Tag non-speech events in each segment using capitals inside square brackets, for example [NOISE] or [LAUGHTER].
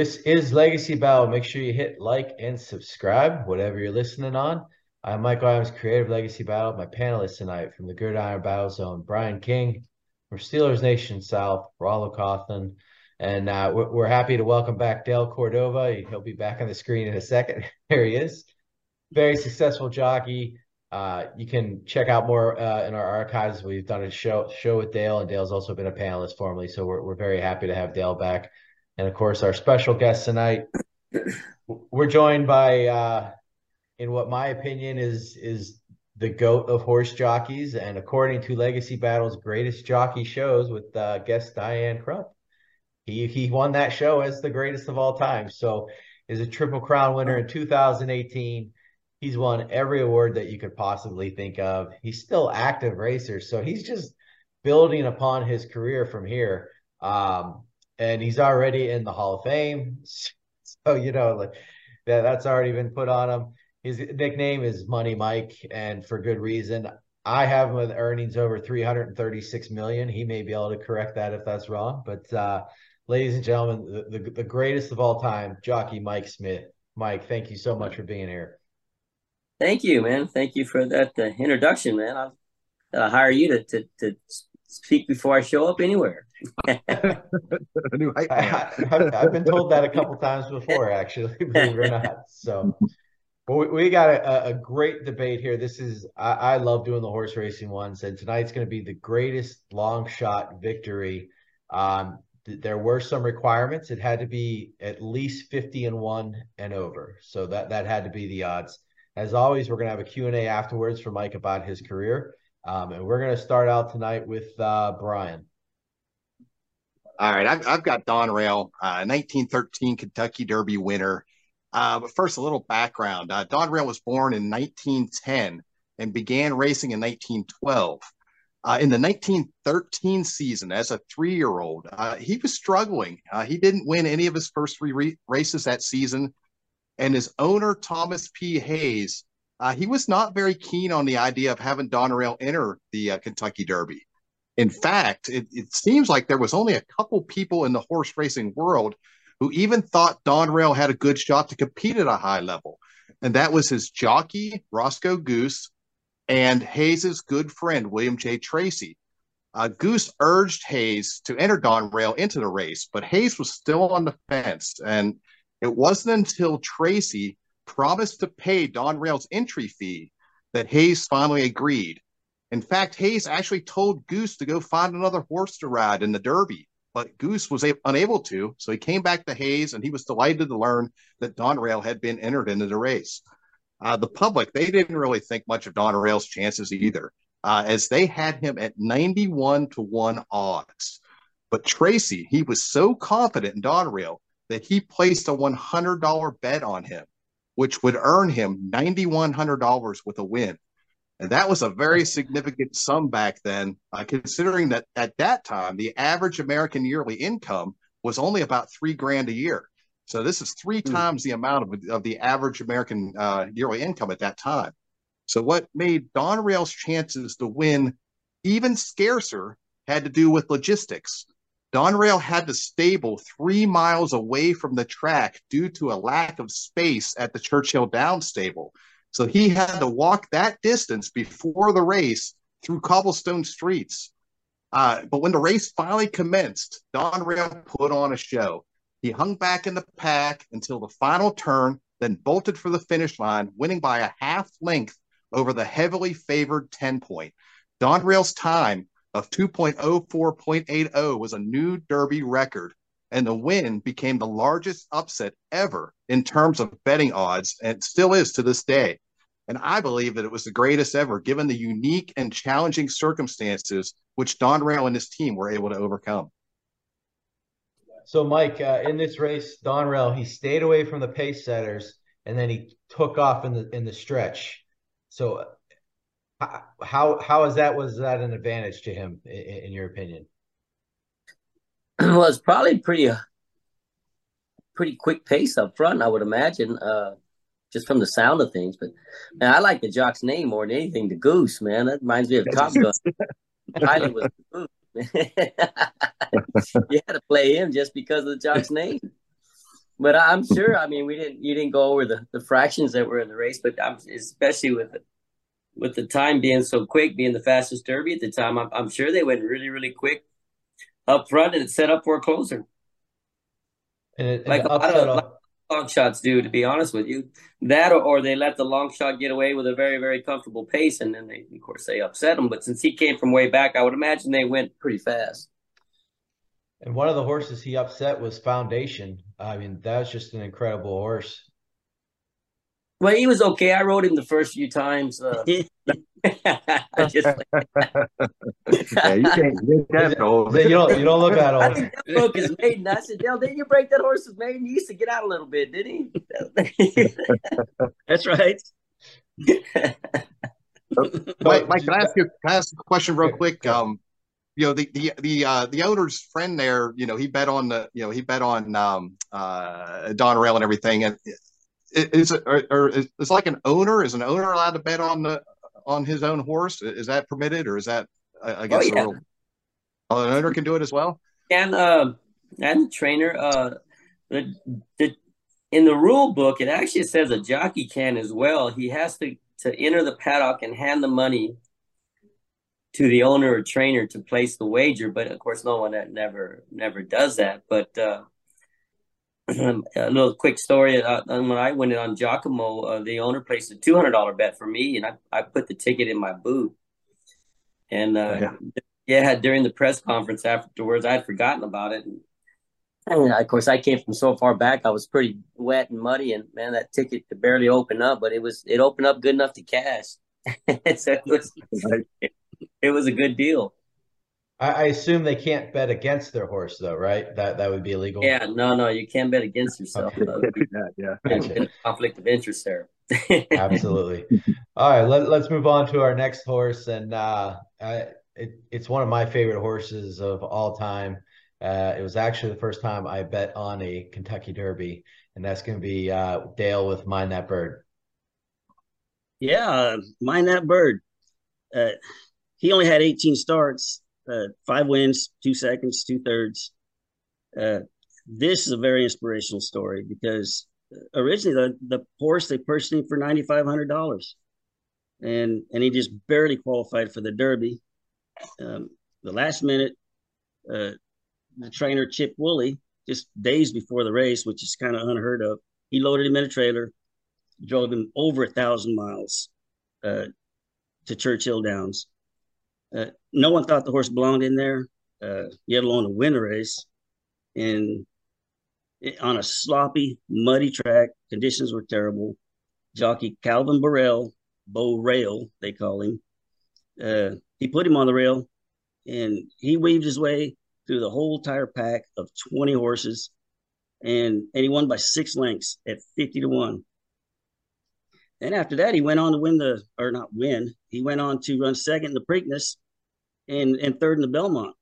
This is Legacy Battle. Make sure you hit like and subscribe, whatever you're listening on. I'm Michael Adams, creative Legacy Battle. My panelists tonight from the Gridiron Battle Zone, Brian King from Steelers Nation South, Rollo Cawthon, and uh, we're, we're, happy to welcome back Dale Cordova. He'll be back on the screen in a second. [LAUGHS] there he is. Very successful jockey. Uh, you can check out more uh, in our archives. We've done a show show with Dale, and Dale's also been a panelist formerly. So we're we're very happy to have Dale back and of course our special guest tonight. We're joined by, uh, in what my opinion is is the goat of horse jockeys, and according to Legacy Battle's greatest jockey shows with uh, guest Diane Crump, he he won that show as the greatest of all time. So, is a triple crown winner in 2018. He's won every award that you could possibly think of. He's still active racer, so he's just building upon his career from here. Um, and he's already in the Hall of Fame. [LAUGHS] So you know, like that that's already been put on him. His nickname is Money Mike, and for good reason. I have him with earnings over 336 million. He may be able to correct that if that's wrong. But uh, ladies and gentlemen, the, the, the greatest of all time, jockey Mike Smith. Mike, thank you so much for being here. Thank you, man. Thank you for that uh, introduction, man. I'll, I'll hire you to, to, to speak before I show up anywhere. [LAUGHS] I, have been told that a couple times before, actually, [LAUGHS] believe it or not. So, but we, we got a, a, great debate here. This is I, I love doing the horse racing ones, and tonight's going to be the greatest long shot victory. Um, th- there were some requirements. It had to be at least fifty and one and over. So that that had to be the odds. As always, we're going to have a Q and A afterwards for Mike about his career. Um, and we're going to start out tonight with uh, Brian. All right, I've, I've got Donerail, uh, 1913 Kentucky Derby winner. Uh, but first, a little background. Uh, Donerail was born in 1910 and began racing in 1912. Uh, in the 1913 season, as a three-year-old, uh, he was struggling. Uh, he didn't win any of his first three re- races that season, and his owner Thomas P. Hayes uh, he was not very keen on the idea of having Donerail enter the uh, Kentucky Derby. In fact, it, it, seems like there was only a couple people in the horse racing world who even thought Donerail had a good shot to compete at a high level. And that was his jockey, Roscoe Goose, and Hayes's good friend, William J. Tracy. Uh, Goose urged Hayes to enter Donerail into the race, but Hayes was still on the fence. And it wasn't until Tracy promised to pay Donerail's entry fee that Hayes finally agreed. In fact, Hayes actually told Goose to go find another horse to ride in the Derby, but Goose was a- unable to. So he came back to Hayes and he was delighted to learn that Donerail had been entered into the race. Uh, the public, they didn't really think much of Donerail's chances either, uh, as they had him at 91 to 1 odds. But Tracy, he was so confident in Donerail that he placed a $100 bet on him which would earn him $9,100 with a win. And that was a very significant sum back then, uh, considering that at that time, the average American yearly income was only about three grand a year. So this is three mm. times the amount of, of the average American uh, yearly income at that time. So what made Donerail's chances to win even scarcer had to do with logistics. Donerail had to stable three miles away from the track due to a lack of space at the Churchill Downs stable. So he had to walk that distance before the race through cobblestone streets. Uh, but when the race finally commenced, Donerail put on a show. He hung back in the pack until the final turn, then bolted for the finish line, winning by a half length over the heavily favored 10 point. Donerail's time of 2.04.80 was a new Derby record, and the win became the largest upset ever in terms of betting odds, and still is to this day. And I believe that it was the greatest ever, given the unique and challenging circumstances which Donerail and his team were able to overcome. So, Mike, uh, in this race, Donerail he stayed away from the pace setters, and then he took off in the in the stretch. So, how how is that was that an advantage to him in, in your opinion? [CLEARS THROAT] well, it's probably pretty uh, pretty quick pace up front, I would imagine, uh, just from the sound of things. But man, I like the jock's name more than anything. The Goose, man, that reminds me of Top Gun. [LAUGHS] Was the Goose. [LAUGHS] you had to play him just because of the jock's name. but I'm sure. I mean, we didn't. You didn't go over the, the fractions that were in the race, but I'm, especially with with the time being so quick, being the fastest Derby at the time, I'm, I'm sure they went really, really quick up front and it set up for a closer. And it, like and a lot of like long shots do, to be honest with you. That or, or, they let the long shot get away with a very, very comfortable pace, and then they, of course, they upset him. But since he came from way back, I would imagine they went pretty fast. And one of the horses he upset was Foundation. I mean, that was just an incredible horse. Well, he was okay. I rode him the first few times. Uh, [LAUGHS] I [LAUGHS] just yeah, you can't get that old. You don't, you don't look that old. I broke his maiden. I said, Dale, didn't you break that horse's mane? He used to get out a little bit, didn't he? [LAUGHS] That's right. Mike, Mike, can I ask you can I ask a question real quick? Um, you know, the the the uh, the owner's friend there, you know, he bet on the, you know, he bet on um uh Donerail and everything, and is it or, or is it's like an owner? Is an owner allowed to bet on the on his own horse? Is that permitted, or is that I, I guess oh, yeah. Little, oh, an owner can do it as well? And uh, and the trainer, uh, the the in the rule book, it actually says a jockey can as well. He has to to enter the paddock and hand the money to the owner or trainer to place the wager. But of course, no one that never never does that. But uh, [CLEARS THROAT] a little quick story. Uh, when I went in on Giacomo, uh, the owner placed a two hundred dollar bet for me, and I, I put the ticket in my boot. And uh, yeah. yeah. during the press conference afterwards, I had forgotten about it. And, and, of course, I came from so far back, I was pretty wet and muddy, and man, that ticket could barely open up, but it was it opened up good enough to cash. [LAUGHS] so it was it was a good deal. I, I assume they can't bet against their horse, though, right? That that would be illegal. Yeah, no, no, you can't bet against [LAUGHS] yourself. yeah, yeah. conflict of interest there. [LAUGHS] Absolutely. All right, let, let's move on to our next horse, and uh, I, it, it's one of my favorite horses of all time. Uh, it was actually the first time I bet on a Kentucky Derby, and that's going to be uh, Dale with Mine That Bird. Yeah, Mine That Bird. Uh, he only had 18 starts, uh, five wins, two seconds, two thirds. Uh, this is a very inspirational story because originally the, the horse they purchased him for ninety five hundred dollars, and and he just barely qualified for the Derby. Um, the last minute, uh, the trainer Chip Woolley, just days before the race, which is kind of unheard of, he loaded him in a trailer, drove him over a thousand miles uh, to Churchill Downs, uh, no one thought the horse belonged in there, uh, yet alone to win a race. And on a sloppy, muddy track, conditions were terrible. Jockey Calvin Borel, Bo Rail, they call him, uh, he put him on the rail and he weaved his way through the whole tire pack of 20 horses and, and he won by six lengths at 50 to 1. And after that, he went on to win the, or not win, he went on to run second in the Preakness and, and third in the Belmont.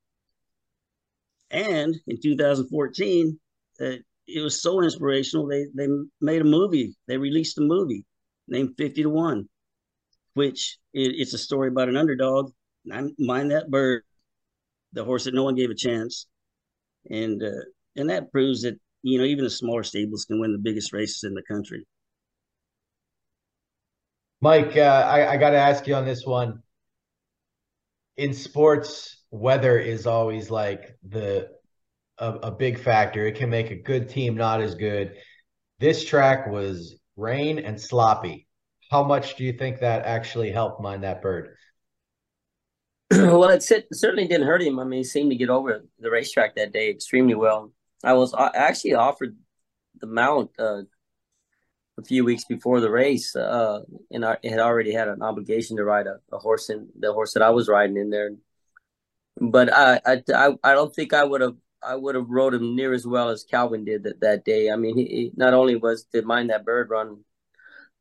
And in 2014, uh, it was so inspirational. They they made a movie. They released a movie named Fifty to One, which it, it's a story about an underdog. I Mine That Bird, the horse that no one gave a chance, and uh, and that proves that you know even the smaller stables can win the biggest races in the country. Mike, uh, I, I got to ask you on this one. In sports, weather is always like the a, a, big factor. It can make a good team not as good. This track was rain and sloppy. How much do you think that actually helped Mine That Bird? [CLEARS THROAT] well, it certainly didn't hurt him. I mean, he seemed to get over the racetrack that day extremely well. I was actually offered the mount uh, a few weeks before the race, uh, and I had already had an obligation to ride a, a, horse in the horse that I was riding in there. But I, I, I don't think I would have I would have rode him near as well as Calvin did that, that day. I mean, he, he not only was did Mine That Bird run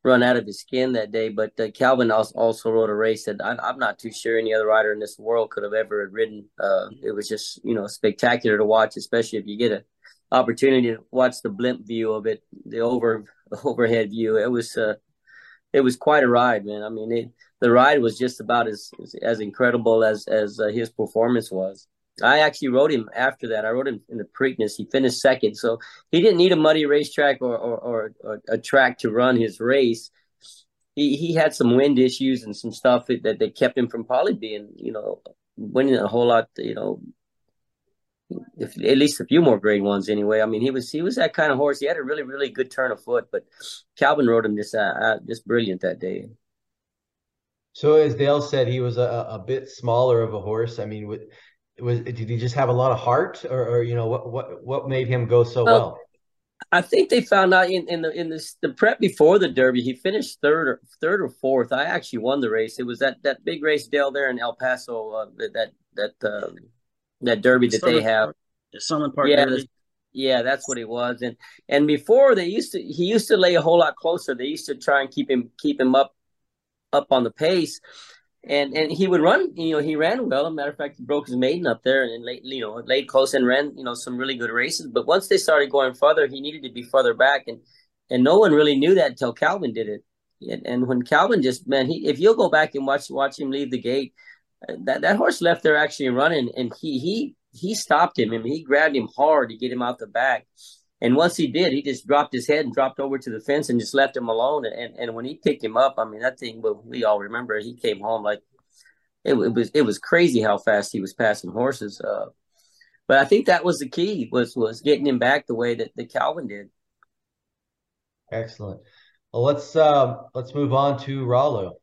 run out of his skin that day, but uh, Calvin also, also rode a race that I, am not too sure any other rider in this world could have ever ridden. Uh, it was just you know spectacular to watch, especially if you get a opportunity to watch the blimp view of it, the over [LAUGHS] overhead view. It was uh, it was quite a ride, man. I mean, it, the ride was just about as as incredible as as uh, his performance was. I actually rode him after that. I rode him in the Preakness. He finished second, so he didn't need a muddy racetrack or or, or, or a track to run his race. He he had some wind issues and some stuff that, that, that kept him from probably being you know winning a whole lot. You know, if, at least a few more grade ones anyway. I mean, he was he was that kind of horse. He had a really really good turn of foot, but Calvin rode him just uh, uh just brilliant that day. So as Dale said, he was a, a bit smaller of a horse. I mean, with, was did he just have a lot of heart, or, or you know what what what made him go so well? well? I think they found out in, in the in this the prep before the Derby, he finished third or third or fourth. I actually won the race. It was that that big race Dale there in El Paso, uh, that that uh, that Derby that they have. The Sunland Park yeah, Derby. Yeah, that's what it was. And and before they used to he used to lay a whole lot closer. They used to try and keep him keep him up up on the pace and and he would run. You know, he ran well. As a matter of fact, he broke his maiden up there and late, you know, laid close and ran, you know, some really good races. But once they started going further, he needed to be further back, and and no one really knew that until Calvin did it. And, and when Calvin just man, he if you'll go back and watch watch him leave the gate, that that horse left there actually running, and he he he stopped him. I mean, he grabbed him hard to get him out the back. And once he did, he just dropped his head and dropped over to the fence and just left him alone. And and when he picked him up, I mean, that thing, well, we all remember he came home like it, it, was it was crazy how fast he was passing horses. Uh, but I think that was the key was was getting him back the way that the Calvin did. Excellent. Well, let's uh, let's move on to Rollo.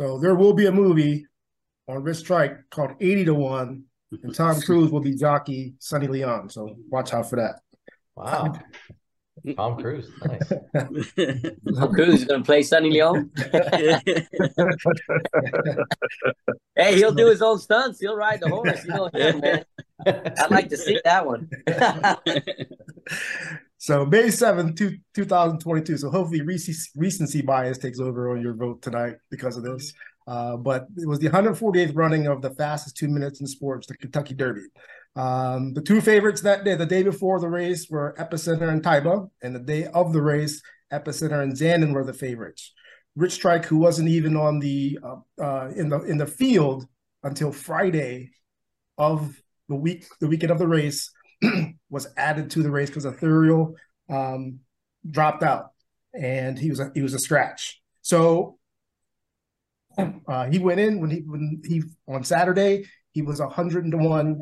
So there will be a movie on Rich Strike called 80 to 1 and Tom [LAUGHS] Cruise will be jockey Sonny Leon. So watch out for that. Wow. Tom Cruise, nice. Tom Cruise is going to play Sonny Leon. [LAUGHS] hey, he'll do his own stunts. He'll ride the horse. You know him, man. [LAUGHS] I'd like to see that one. So May 7th, two, 2022. So hopefully recency bias takes over on your vote tonight because of this. Uh, but it was the 148th running of the fastest two minutes in sports, the Kentucky Derby. Um, the two favorites that day, the day before the race, were Epicenter and Taiba, and the day of the race, Epicenter and Zandon were the favorites. Rich Strike, who wasn't even on the uh, uh, in the in the field until Friday of the week, the weekend of the race, [CLEARS THROAT] was added to the race because Ethereal um, dropped out, and he was a, he was a scratch. So [CLEARS THROAT] uh, he went in when he when he on Saturday he was a hundred to one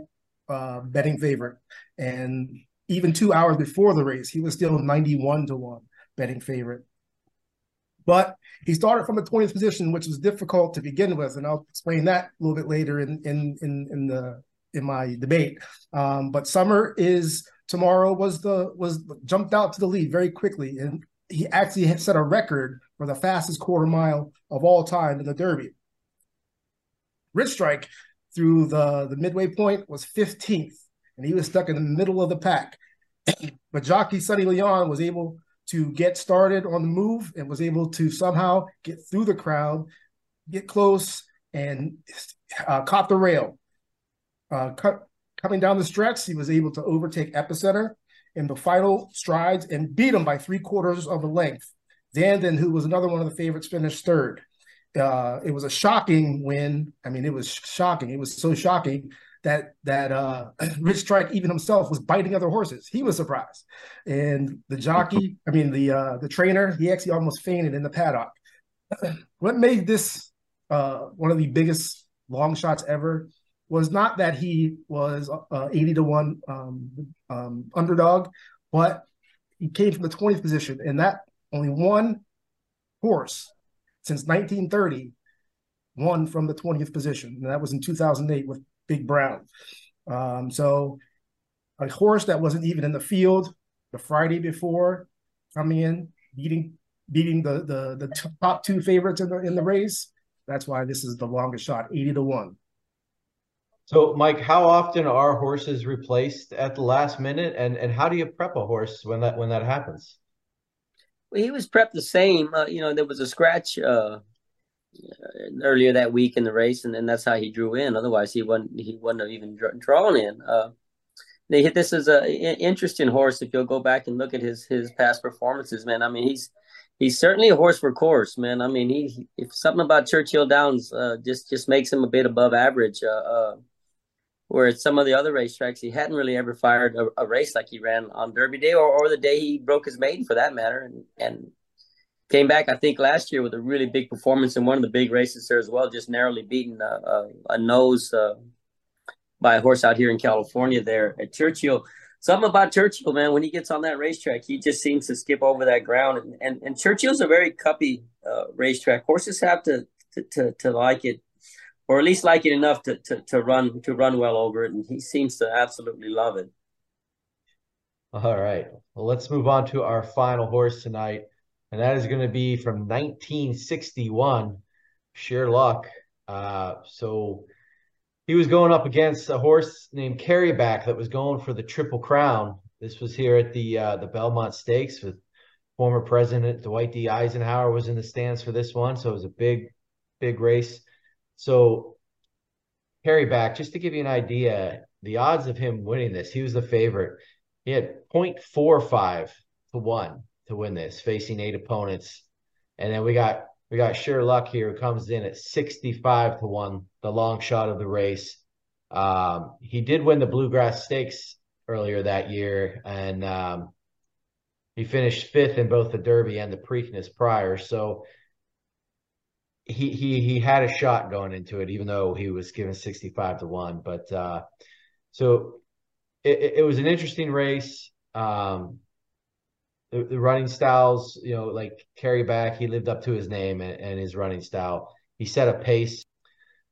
uh, betting favorite, and even two hours before the race he was still ninety one to one betting favorite. But he started from the twentieth position, which was difficult to begin with, and I'll explain that a little bit later in in in, in the in my debate. Um, but Summer is tomorrow was the was jumped out to the lead very quickly, and he actually set a record for the fastest quarter mile of all time in the Derby. Rich Strike through the, the midway point was 15th, and he was stuck in the middle of the pack. [CLEARS THROAT] but jockey Sonny Leon was able to get started on the move and was able to somehow get through the crowd, get close, and uh, caught the rail. Uh, cut, coming down the stretch, he was able to overtake Epicenter in the final strides and beat him by three quarters of a length. Zandon, who was another one of the favorites, finished third. Uh, it was a shocking win. I mean, it was shocking. It was so shocking that that uh, [CLEARS THROAT] Rich Strike even himself was biting other horses. He was surprised, and the jockey, I mean the uh, the trainer, he actually almost fainted in the paddock. [CLEARS THROAT] what made this uh, one of the biggest long shots ever was not that he was uh, 80 to 1 um, um, underdog, but he came from the 20th position, and that only one horse since 1930 won from the 20th position, and that was in 2008 with Big Brown. Um, so a horse that wasn't even in the field the Friday before coming in, beating beating the the the top two favorites in the in the race. That's why this is the longest shot, 80 to 1. So, Mike, how often are horses replaced at the last minute, and and how do you prep a horse when that when that happens? Well, he was prepped the same. Uh, you know, there was a scratch uh, earlier that week in the race, and then that's how he drew in. Otherwise, he wouldn't he wouldn't have even drawn in. Uh, they this is a interesting horse. If you'll go back and look at his his past performances, man. I mean, he's he's certainly a horse for course, man. I mean, he if something about Churchill Downs uh, just just makes him a bit above average. Uh, uh Where at some of the other racetracks, he hadn't really ever fired a, a race like he ran on Derby Day or, or the day he broke his maiden for that matter. And, and came back, I think, last year with a really big performance in one of the big races there as well, just narrowly beating a, a, a nose uh, by a horse out here in California there at Churchill. Something about Churchill, man, when he gets on that racetrack, he just seems to skip over that ground. And, and, and Churchill's a very cuppy uh, racetrack. Horses have to, to, to, to like it or at least like it enough to, to, to run to run well over it, and he seems to absolutely love it. All right. Well, let's move on to our final horse tonight, and that is going to be from 1961, Sherluck. Uh, so he was going up against a horse named Carryback that was going for the Triple Crown. This was here at the uh, the Belmont Stakes with former President Dwight D. Eisenhower was in the stands for this one, so it was a big, big race. So Carryback, just to give you an idea, the odds of him winning this, he was the favorite. He had 0.45 to one to win this, facing eight opponents. And then we got we got Sherluck here who comes in at 65 to one, the long shot of the race. Um, he did win the Bluegrass Stakes earlier that year, and um, he finished fifth in both the Derby and the Preakness prior. So he he he had a shot going into it, even though he was given sixty five to one. But uh, so it, it was an interesting race. Um, the, the, running styles, you know, like Carryback, he lived up to his name and, and his running style. He set a pace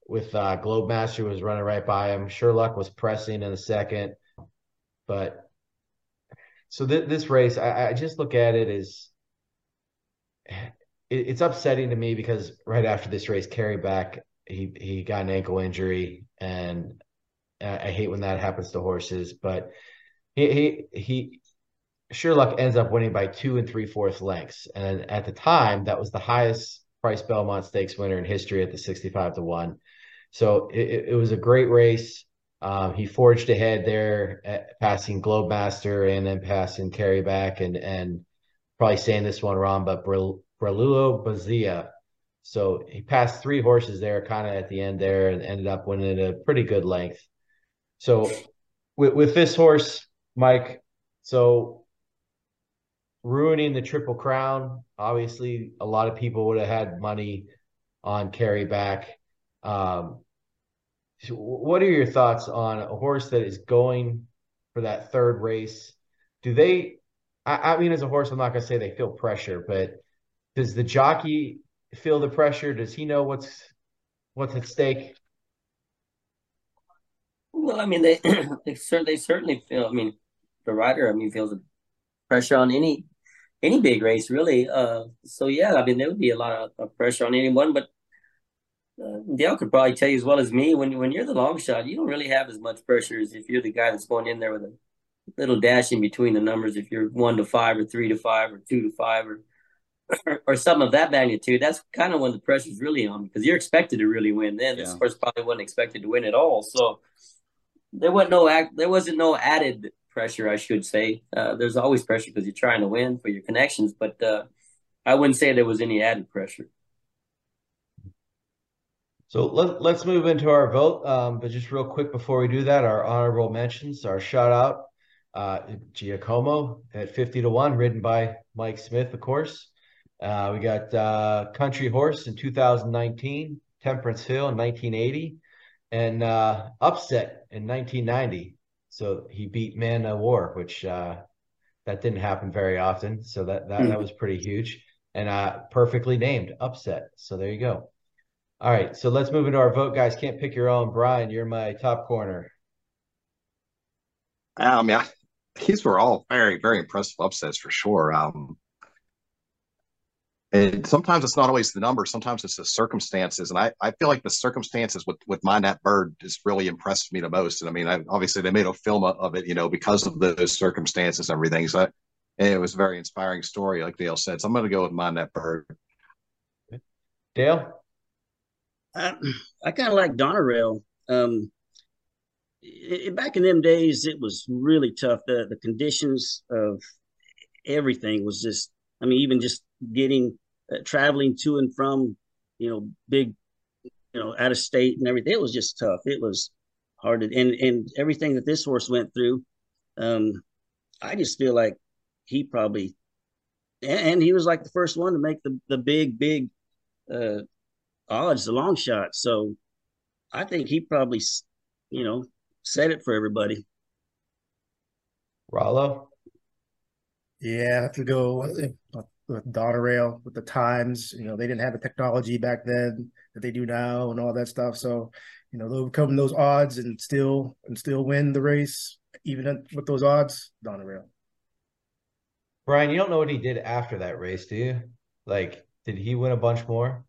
with uh, Globemaster was running right by him. Sherluck was pressing in the second, but so th- this race, I, I just look at it as it, it's upsetting to me because right after this race, Carryback he he got an ankle injury, and I, I hate when that happens to horses. But he he he Sherluck ends up winning by two and three fourths lengths, and at the time that was the highest price Belmont Stakes winner in history at the sixty five to one. So it, it was a great race. Um, he forged ahead there, at, passing Globemaster and then passing Carryback, and and probably saying this one wrong, but Brailulo Bazia. So he passed three horses there, kind of at the end there, and ended up winning at a pretty good length. So with, with this horse, Mike, so ruining the Triple Crown. Obviously, a lot of people would have had money on Carryback. Um, so what are your thoughts on a horse that is going for that third race? Do they? I, I mean, as a horse, I'm not going to say they feel pressure, but does the jockey feel the pressure? Does he know what's what's at stake? Well, I mean, they [CLEARS THROAT] they certainly feel. I mean, the rider, I mean, feels the pressure on any any big race, really. Uh, so yeah, I mean, there would be a lot of, of pressure on anyone, but uh, Dale could probably tell you as well as me when when you're the long shot, you don't really have as much pressure as if you're the guy that's going in there with a little dash in between the numbers. If you're one to five or three to five or two to five or or, some of that magnitude, that's kind of when the pressure's really on because you're expected to really win. Then yeah. this horse probably wasn't expected to win at all. So there wasn't no act, there wasn't no added pressure, I should say. Uh, there's always pressure because you're trying to win for your connections, but uh, I wouldn't say there was any added pressure. So let, let's move into our vote. Um, but just real quick before we do that, our honorable mentions, our shout out, uh, Giacomo at 50 to 1, ridden by Mike Smith, of course. Uh, we got uh, Country House in 2019, Temperance Hill in 1980, and uh, Upset in 1990. So he beat Man o' War, which uh, that didn't happen very often. So that that, that was pretty huge and uh, perfectly named Upset. So there you go. All right, so let's move into our vote, guys. Can't pick your own. Brian, you're my top corner. Um, yeah, these were all very, very impressive upsets for sure. Um, and sometimes it's not always the number sometimes it's the circumstances. And i, I feel like the circumstances with with Mine That Bird has really impressed me the most. And i mean I, obviously they made a film of it you know because of those circumstances and everything. So it was a very inspiring story like dale said. So i'm going to go with Mine That Bird. Dale? I, I kind of like Donerail um it, back in them days it was really tough. The the conditions of everything was just I mean, even just getting uh, traveling to and from, you know, big, you know, out of state and everything. It was just tough. It was hard to, and and everything that this horse went through. Um, I just feel like he probably, and, and he was like the first one to make the the big big uh, odds, the long shot. So I think he probably, you know, set it for everybody. Rollo? Yeah, I have to go with, with Donerail with the times. You know, they didn't have the technology back then that they do now and all that stuff. So, you know, they'll overcome those odds and still and still win the race, even with those odds. Donerail. Brian, you don't know what he did after that race, do you? Like, did he win a bunch more?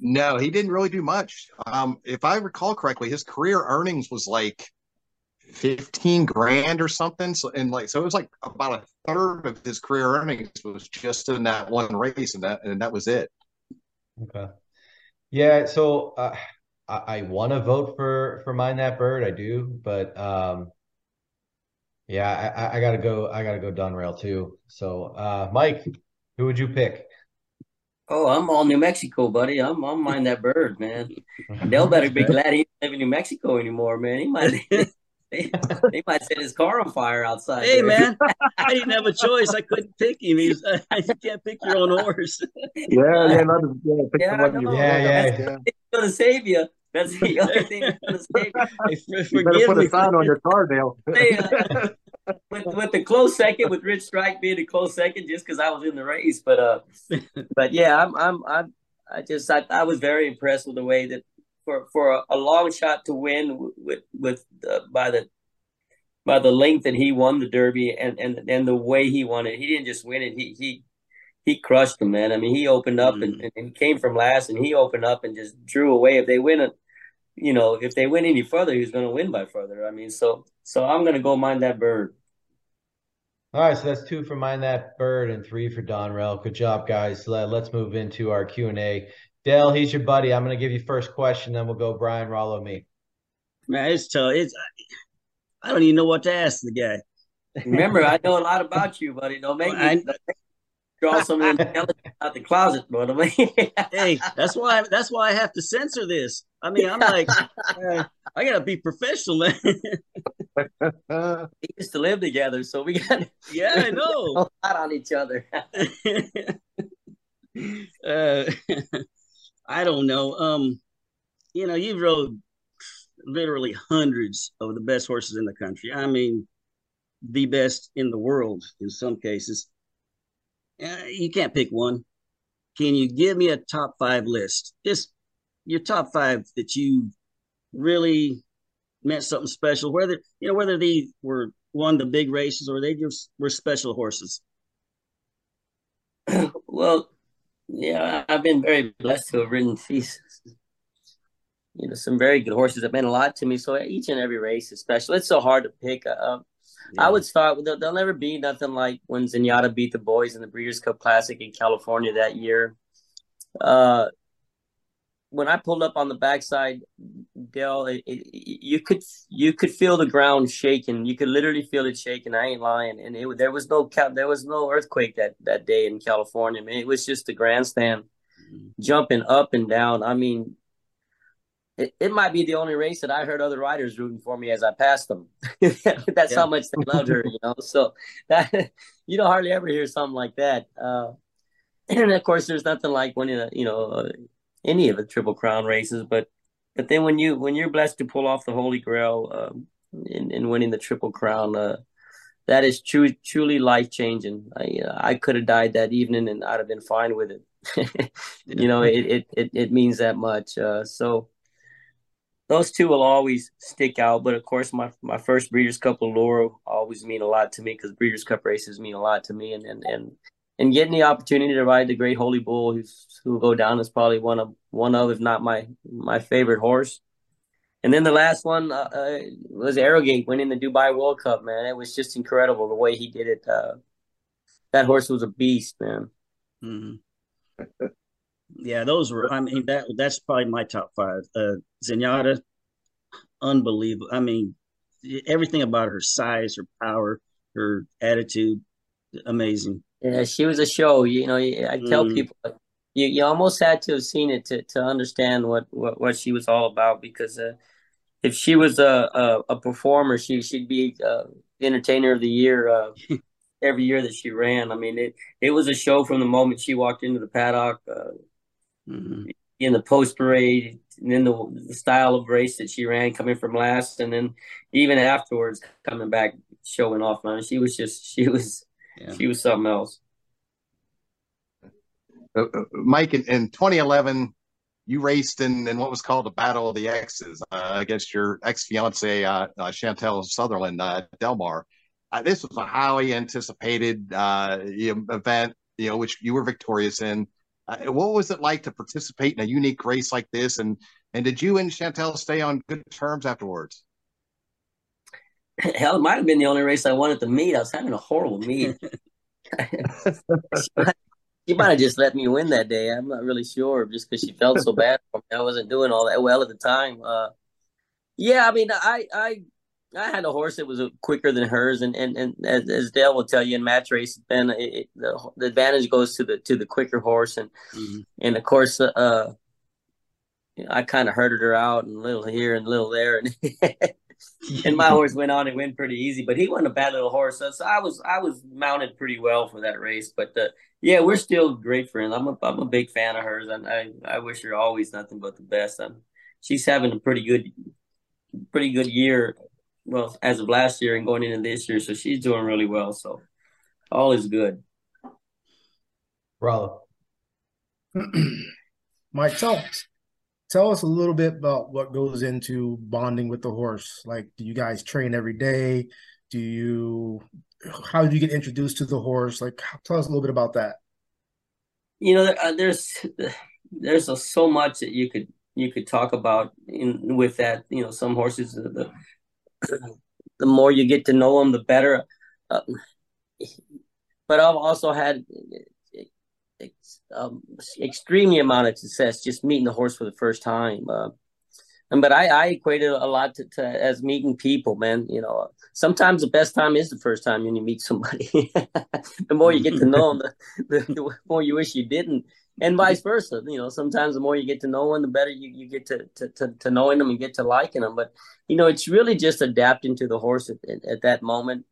No, he didn't really do much. Um, if I recall correctly, his career earnings was like 15 grand or something. So, and like, so it was like about a third of his career earnings was just in that one race, and that, and that was it. Okay. Yeah. So, uh, I, I want to vote for, for Mine That Bird. I do, but, um, yeah, I, I gotta go. I gotta go Donerail too. So, uh, Mike, who would you pick? Oh, I'm all New Mexico, buddy. I'm I'm Mine That Bird, man. [LAUGHS] Dale better be glad he doesn't live in New Mexico anymore, man. He might [LAUGHS] they, [LAUGHS] they might set his car on fire outside. Hey, there. man, I didn't have a [LAUGHS] choice. I couldn't pick him. He's, [LAUGHS] you can't pick your own horse. Yeah, yeah, not, yeah, pick Yeah, the one you know. want. Yeah, yeah. It's gonna save you. That's the only thing that's gonna save you. Hey, for- You better put me. a sign on your car, Dale. Hey, uh, with, with the close second, with Rich Strike being a close second, just because I was in the race. But uh, but yeah, I'm I'm I'm I just I, I was very impressed with the way that for for a, a long shot to win with with uh, by the by the length that he won the Derby and and and the way he won it. He didn't just win it. He he he crushed them, man. I mean, he opened up and, and came from last, and he opened up and just drew away. If they win it, you know, if they win any further, he's going to win by further. I mean, so so I'm going to go Mine That Bird. All right, so that's two for Mine That Bird and three for Donerail. Good job, guys. Let, us move into our Q&A. Dale, he's your buddy. I'm going to give you first question, then we'll go Brian, Rollo, me. Man, it's tough. It's I don't even know what to ask the guy. Remember, I know a lot about you, buddy. Don't make me I- draw some intelligence out the closet, brother. [LAUGHS] Man. Hey, that's why that's why I have to censor this. I mean, I'm like, uh, I gotta be professional, man. [LAUGHS] We used to live together, so we got [LAUGHS] yeah, I know. a lot on each other. uh, I don't know. Um, you know, you've rode literally hundreds of the best horses in the country. I mean, the best in the world in some cases. Uh, you can't pick one. Can you give me a top five list? Just your top five that you really meant something special. Whether you know whether they were won the big races or they just were special horses. [CLEARS THROAT] well, yeah, I've been very blessed to have ridden these, you know, some very good horses have meant a lot to me. So each and every race is special. It's so hard to pick. Uh, I would start with there'll, there'll never be nothing like when Zenyatta beat the boys in the Breeders' Cup Classic in California that year. Uh, when I pulled up on the backside, Dale, it, it, you could you could feel the ground shaking. You could literally feel it shaking. I ain't lying. And it, there was no there was no earthquake that that day in California. Man, it was just the grandstand jumping up and down. I mean, it, it might be the only race that I heard other riders rooting for me as I passed them. [LAUGHS] That's Yeah. how much they loved her, you know. So that [LAUGHS] you don't hardly ever hear something like that. Uh, [CLEARS THROAT] and of course, there's nothing like winning a you know any of the Triple Crown races, but but then when you when you're blessed to pull off the Holy Grail um, in, in winning the Triple Crown, uh, that is true truly life changing. I uh, I could have died that evening and I'd have been fine with it. [LAUGHS] you know, it, it it it means that much. Uh, so those two will always stick out. But of course, my my first Breeders' Cup Allure always mean a lot to me because Breeders' Cup races mean a lot to me, and and and and getting the opportunity to ride the Great Holy Bull, who's who will go down as probably one of one of, if not my my favorite horse. And then the last one uh, uh, was Arrogate winning the Dubai World Cup. Man, it was just incredible the way he did it. Uh, that horse was a beast, man. Mm-hmm. yeah, those were. I mean, that that's probably my top five. Uh, Zenyatta, unbelievable. I mean, everything about her size, her power, her attitude, amazing. Yeah, she was a show. You know, I tell Mm. people you you almost had to have seen it to to understand what what what she was all about because uh, if she was a a, a performer, she she'd be uh, entertainer of the year uh, [LAUGHS] every year that she ran. I mean, it it was a show from the moment she walked into the paddock, uh, mm-hmm. in the post parade, and then the, the style of race that she ran, coming from last, and then even afterwards coming back showing off. Man, she was just she was yeah. she was something else. Uh, uh Mike, in, in 2011, you raced in, in what was called the Battle of the X's uh, against your ex fiance uh, uh, Chantal Sutherland uh, Del Mar. Uh, this was a highly anticipated uh, event, you know, which you were victorious in. what was it like to participate in a unique race like this? And and did you and Chantal stay on good terms afterwards? Hell, it might have been the only race I wanted to meet. I was having a horrible meet. [LAUGHS] she might have just let me win that day. I'm not really sure, just because she felt so bad for me. I wasn't doing all that well at the time. Uh, yeah, I mean, I I I had a horse that was quicker than hers, and and, and as, as Dale will tell you in match race, then it, the the advantage goes to the to the quicker horse, and mm-hmm. and of course, uh, I kind of herded her out and a little here and a little there, and [LAUGHS] and my [LAUGHS] horse went on and went pretty easy. But he wasn't a bad little horse, so, so I was I was mounted pretty well for that race. But uh, yeah, we're still great friends. I'm a I'm a big fan of hers, and I I wish her always nothing but the best. I'm, she's having a pretty good pretty good year. Well, as of last year and going into this year, so she's doing really well. So all is good. Rollo. [CLEARS THROAT] Mike, tell us a little bit about what goes into bonding with the horse. Like, do you guys train every day? Do you how did you get introduced to the horse? Like, tell us a little bit about that. You know, uh, there's there's a, so much that you could you could talk about in with that. You know, some horses the the more you get to know them, the better. Uh, but I've also had um, extremely amount of success just meeting the horse for the first time. Uh, and but I, I equated a lot to, to, as meeting people, man. You know, sometimes the best time is the first time when you meet somebody. [LAUGHS] the more you get to know them, the, the, the, more you wish you didn't, and vice versa. You know, sometimes the more you get to know them, the better you, you get to, to, to, to knowing them and get to liking them. But you know, it's really just adapting to the horse at, at, at that moment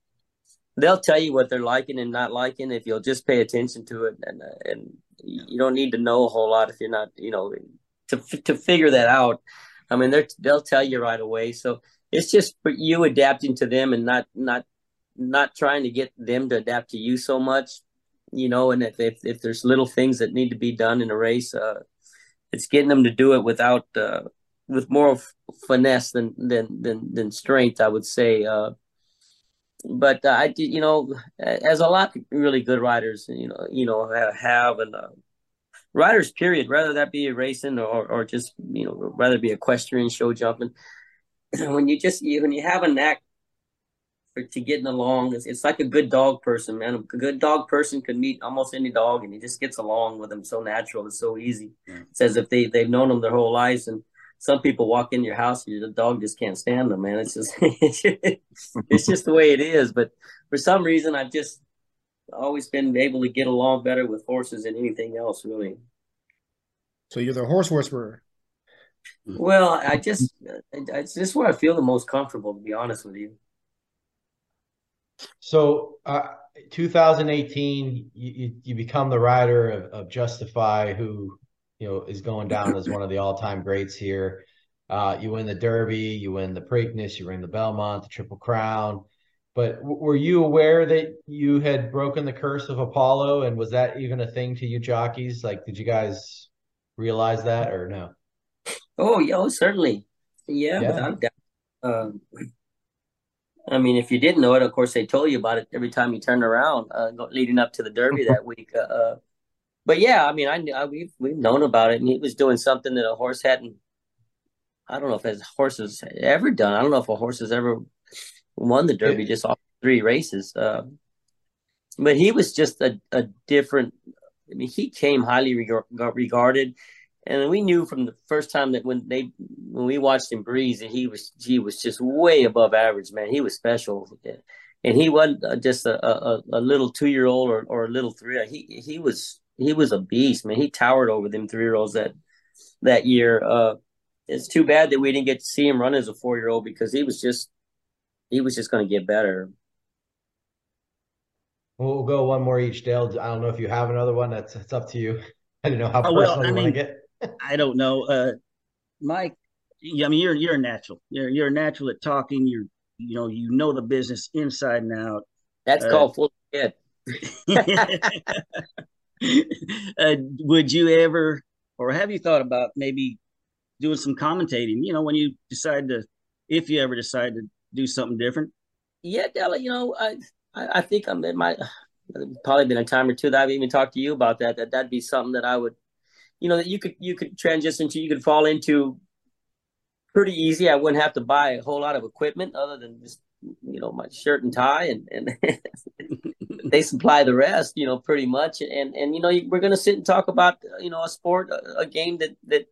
they'll tell you what they're liking and not liking if you'll just pay attention to it and uh, and you don't need to know a whole lot if you're not you know to to figure that out. I mean they're they'll tell you right away. So it's just for you adapting to them and not not not trying to get them to adapt to you so much you know and if if, if there's little things that need to be done in a race uh it's getting them to do it without uh with more finesse than than than than strength i would say uh but uh, I did, you know, as a lot of really good riders, you know, you know, have and uh, riders, period, whether that be racing or or just you know, rather be equestrian, show jumping. [CLEARS THROAT] when you just you, when you have a knack for to getting along, it's, it's like a good dog person, man. A good dog person can meet almost any dog, and he just gets along with them so natural. It's so easy. Yeah. It's as if they they've known them their whole lives and some people walk in your house and the dog just can't stand them, man. It's just [LAUGHS] it's just the way it is. But for some reason, I've just always been able to get along better with horses than anything else, really. So you're the horse whisperer. Well, I just it's just where I feel the most comfortable, to be honest with you. So, uh, 2018, you, you become the rider of, of Justify, who you know, is going down as one of the all-time greats here. Uh, you win the Derby, you win the Preakness, you win the Belmont, the Triple Crown. But w- were you aware that you had broken the curse of Apollo, and was that even a thing to you jockeys? Like, did you guys realize that or no? Oh, yeah, oh, certainly. Yeah, yeah. Um, I mean, if you didn't know it, of course they told you about it every time you turned around, uh, leading up to the Derby that [LAUGHS] week. Uh, uh but yeah, I mean, I, I we've we've known about it, and he was doing something that a horse hadn't. I don't know if his horse has ever done. I don't know if a horse has ever won the Derby yeah. just off three races. Uh, but he was just a, a different. I mean, he came highly regarded, and we knew from the first time that when they when we watched him breeze that he was he was just way above average. Man, he was special, and he wasn't just a, a, a little two year old or, or a little three. He he was he was a beast, man. He towered over them three year olds that that year. Uh, it's too bad that we didn't get to see him run as a four year old because he was just he was just going to get better. We'll go one more each, Dale. I don't know if you have another one. That's it's up to you. [LAUGHS] I don't know how personal well, I you mean, want to get. [LAUGHS] I don't know, uh, Mike. I mean, you're you're a natural. You're you're a natural at talking. You're you know you know the business inside and out. That's Uh, called full head. [LAUGHS] [LAUGHS] uh, would you ever, or have you thought about maybe doing some commentating? You know, when you decide to, if you ever decide to do something different. Yeah, Della, you know, I, I think I'm in my probably been a time or two that I've even talked to you about that. That that'd be something that I would, you know, that you could you could transition to, you could fall into pretty easy. I wouldn't have to buy a whole lot of equipment other than just you know my shirt and tie, and and [LAUGHS] they supply the rest, you know, pretty much. And and you know, we're gonna sit and talk about you know a sport, a, a game that that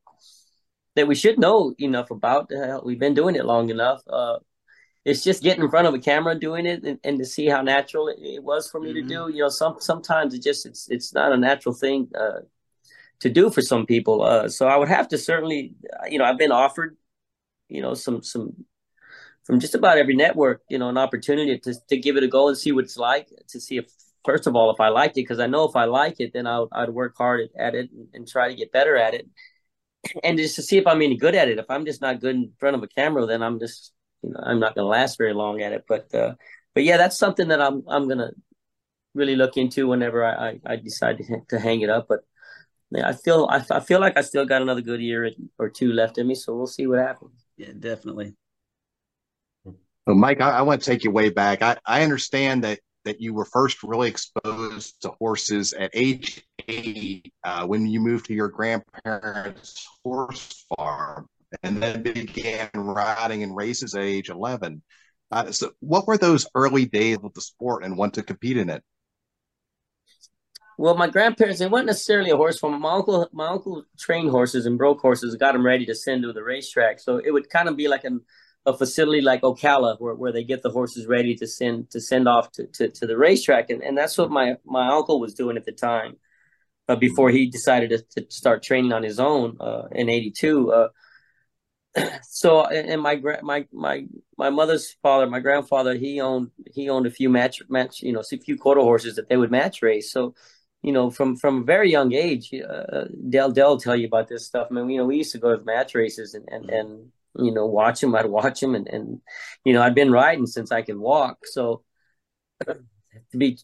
that we should know enough about. Uh, we've been doing it long enough. Uh, it's just getting in front of a camera doing it and, and to see how natural it, it was for me Mhm. to do you know some sometimes it just it's it's not a natural thing uh to do for some people uh so i would have to certainly you know i've been offered you know some some from just about every network you know an opportunity to to give it a go and see what it's like to see if first of all if i liked it because i know if i like it then I'll, i'd work hard at, at it and, and try to get better at it and just to see if i'm any good at it if i'm just not good in front of a camera then i'm just you know i'm not going to last very long at it but uh but yeah that's something that i'm i'm going to really look into whenever I, I I decide to, to hang it up but yeah, I feel I, I feel like I still got another good year or two left in me, so we'll see what happens. Yeah, definitely. Well, Mike, I, I want to take you way back. I, I understand that that you were first really exposed to horses at age eight uh, when you moved to your grandparents' horse farm, and then began riding in races at age eleven. Uh, so, what were those early days with the sport and want to compete in it? Well, my grandparents, they weren't necessarily a horse farm. My uncle, my uncle trained horses and broke horses, got them ready to send to the racetrack. So it would kind of be like an, a facility like Ocala, where, where they get the horses ready to send to send off to, to, to the racetrack, and and that's what my my uncle was doing at the time, uh, before he decided to, to start training on his own uh, in '82. Uh, [CLEARS THROAT] so and my my my my mother's father, my grandfather, he owned he owned a few match match you know a few quarter horses that they would match race. So you know, from from a very young age, uh, Dell Dell tell you about this stuff. I mean, you know, we used to go to match races and and and you know watch him, I'd watch him. and and you know, I'd been riding since I could walk. So [CLEARS THROAT] to be,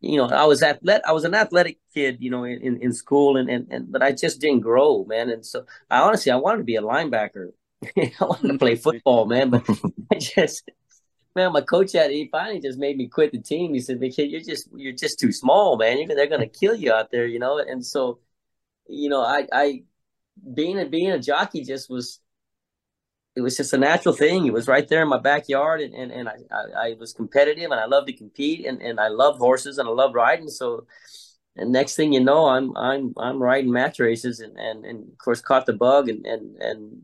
you know, I was athletic. I was an athletic kid, you know, in in school, and and and but I just didn't grow, man. And so I honestly, I wanted to be a linebacker. [LAUGHS] I wanted to play football, man, but [LAUGHS] I just man, my coach had he finally just made me quit the team. He said, "Kid, you're just you're just too small, man. You're, they're gonna kill you out there, you know." And so, you know, I I being a being a jockey just was was just a natural thing. It was right there in my backyard, and and, and I, I, I was competitive, and I love to compete, and, and I love horses, and I love riding. So, and next thing you know, I'm I'm I'm riding match races, and and, and of course caught the bug, and and and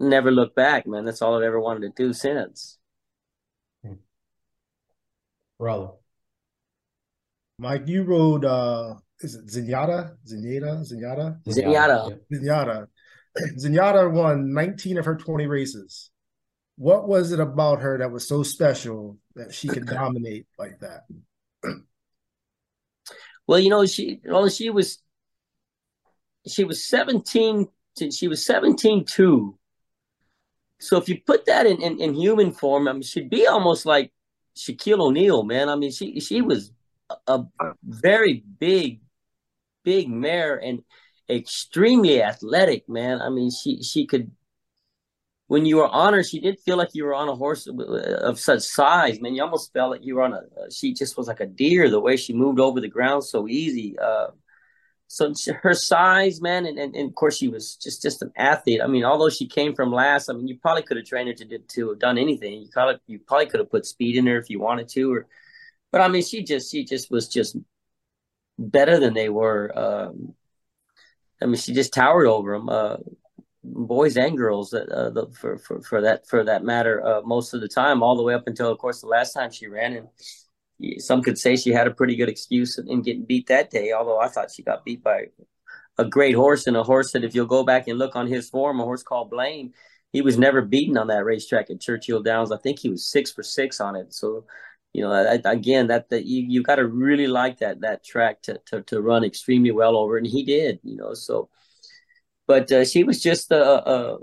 never looked back, man. That's all I've ever wanted to do since. Rollo. Mike, you rode uh is it Zenyatta? Zenyatta? Zenyatta? Zenyatta. Zenyatta. [CLEARS THROAT] Zenyatta won 19 of her 20 races. What was it about her that was so special that she could dominate like that? [CLEARS THROAT] Well, you know, she well, she was she was 17 she was 17 2. So if you put that in, in, in human form, I mean she'd be almost like Shaquille O'Neal, man. I mean, she she was a very big, big mare and extremely athletic, man. I mean, she she could. When you were on her, she did feel like you were on a horse of such size, man. You almost felt like you were on a. She just was like a deer. The way she moved over the ground so easy. Uh, so her size, man, and, and, and of course she was just just an athlete. I mean, although she came from last, I mean, you probably could have trained her to to have done anything. You probably you probably could have put speed in her if you wanted to, or, but I mean, she just she just was just better than they were. Um, I mean, she just towered over them, uh, boys and girls, uh, the, for for for that for that matter, uh, most of the time, all the way up until, of course, the last time she ran and some could say she had a pretty good excuse in getting beat that day, although I thought she got beat by a great horse and a horse that if you'll go back and look on his form, a horse called Blame, he was never beaten on that racetrack at Churchill Downs. I think he was six for six on it. So, you know, I, again, that that you you got to really like that that track to, to to run extremely well over, and he did. You know, so, but uh, she was just a, uh, uh,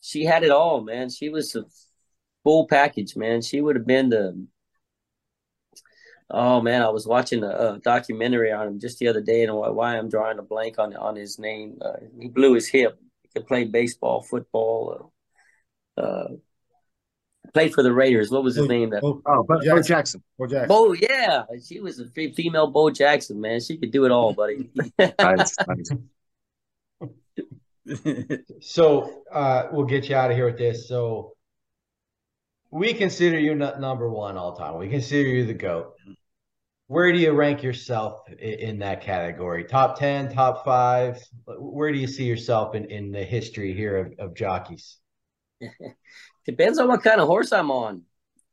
she had it all, man. She was a full package, man. She would have been the Oh man, I was watching a, a, documentary on him just the other day, and why I'm drawing a blank on on his name. Uh, he blew his hip. He could play baseball, football. Uh, uh, played for the Raiders. What was his name? That oh, oh Bo Jackson. Jackson. Bo Jackson. Bo, yeah, she was a female Bo Jackson. Man, she could do it all, buddy. [LAUGHS] nice, nice. [LAUGHS] so uh, we'll get you out of here with this. So we consider you number one all time. We consider you the GOAT. Where do you rank yourself in that category? Top 10, top five? Where do you see yourself in, in the history here of, of jockeys? [LAUGHS] Depends on what kind of horse I'm on.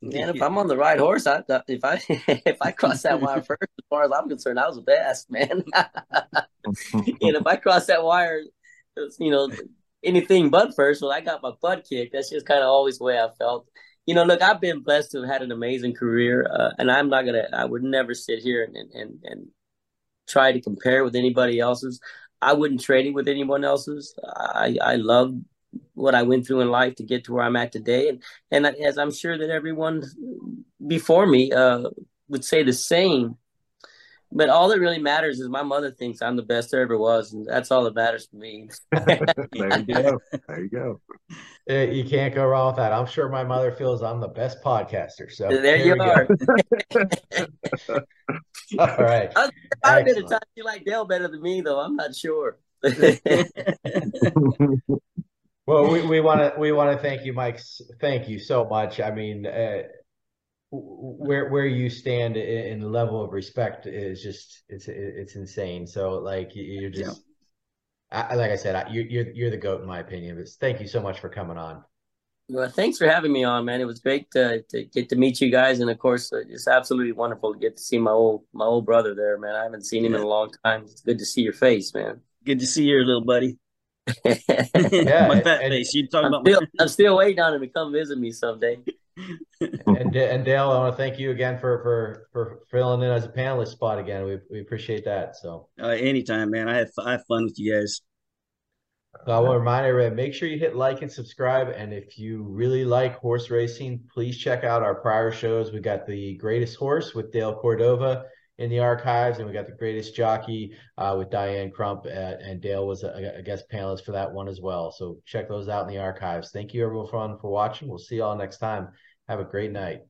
Man, if [LAUGHS] I'm on the right horse, I, if I [LAUGHS] if I cross that wire [LAUGHS] first, as far as I'm concerned, I was the best, man. and if I cross that wire, you know, anything but first, well, I got my butt kicked. That's just kind of always the way I felt you know, look, I've been blessed to have had an amazing career, uh, and I'm not gonna, I would never sit here and and and try to compare with anybody else's. I wouldn't trade it with anyone else's. I I love what I went through in life to get to where I'm at today, and and as I'm sure that everyone before me uh, would say the same. But all that really matters is my mother thinks I'm the best there ever was, and that's all that matters to me. [LAUGHS] there you go. There you go. You can't go wrong with that. I'm sure my mother feels I'm the best podcaster. So there, there you are. [LAUGHS] all right. I, I've been a time you like Dale better than me, though. I'm not sure. [LAUGHS] well, we we want to we want to thank you, Mike. Thank you so much. I mean. Uh, where where you stand in the level of respect is just it's it's insane. So like you're just yeah. I, like I said, you're you're you're the goat in my opinion. But thank you so much for coming on. Well, thanks for having me on, man. It was great to, to get to meet you guys, and of course, uh, it's absolutely wonderful to get to see my old my old brother there, man. I haven't seen him yeah. in a long time. It's good to see your face, man. Good to see your little buddy. Yeah, my fat and, face. You talking I'm about? Still, my... I'm still waiting on him to come visit me someday [LAUGHS] and and Dale, I want to thank you again for for for filling in as a panelist spot again. We we appreciate that. So uh, anytime, man. I have I have fun with you guys. So I want to remind everyone, make sure you hit like and subscribe. And if you really like horse racing, please check out our prior shows. We got the greatest horse with Dale Cordova in the archives, and we got the greatest jockey uh, with Diane Crump, uh, and Dale was a, a, guest panelist for that one as well. So check those out in the archives. Thank you everyone for watching. We'll see you all next time. Have a great night.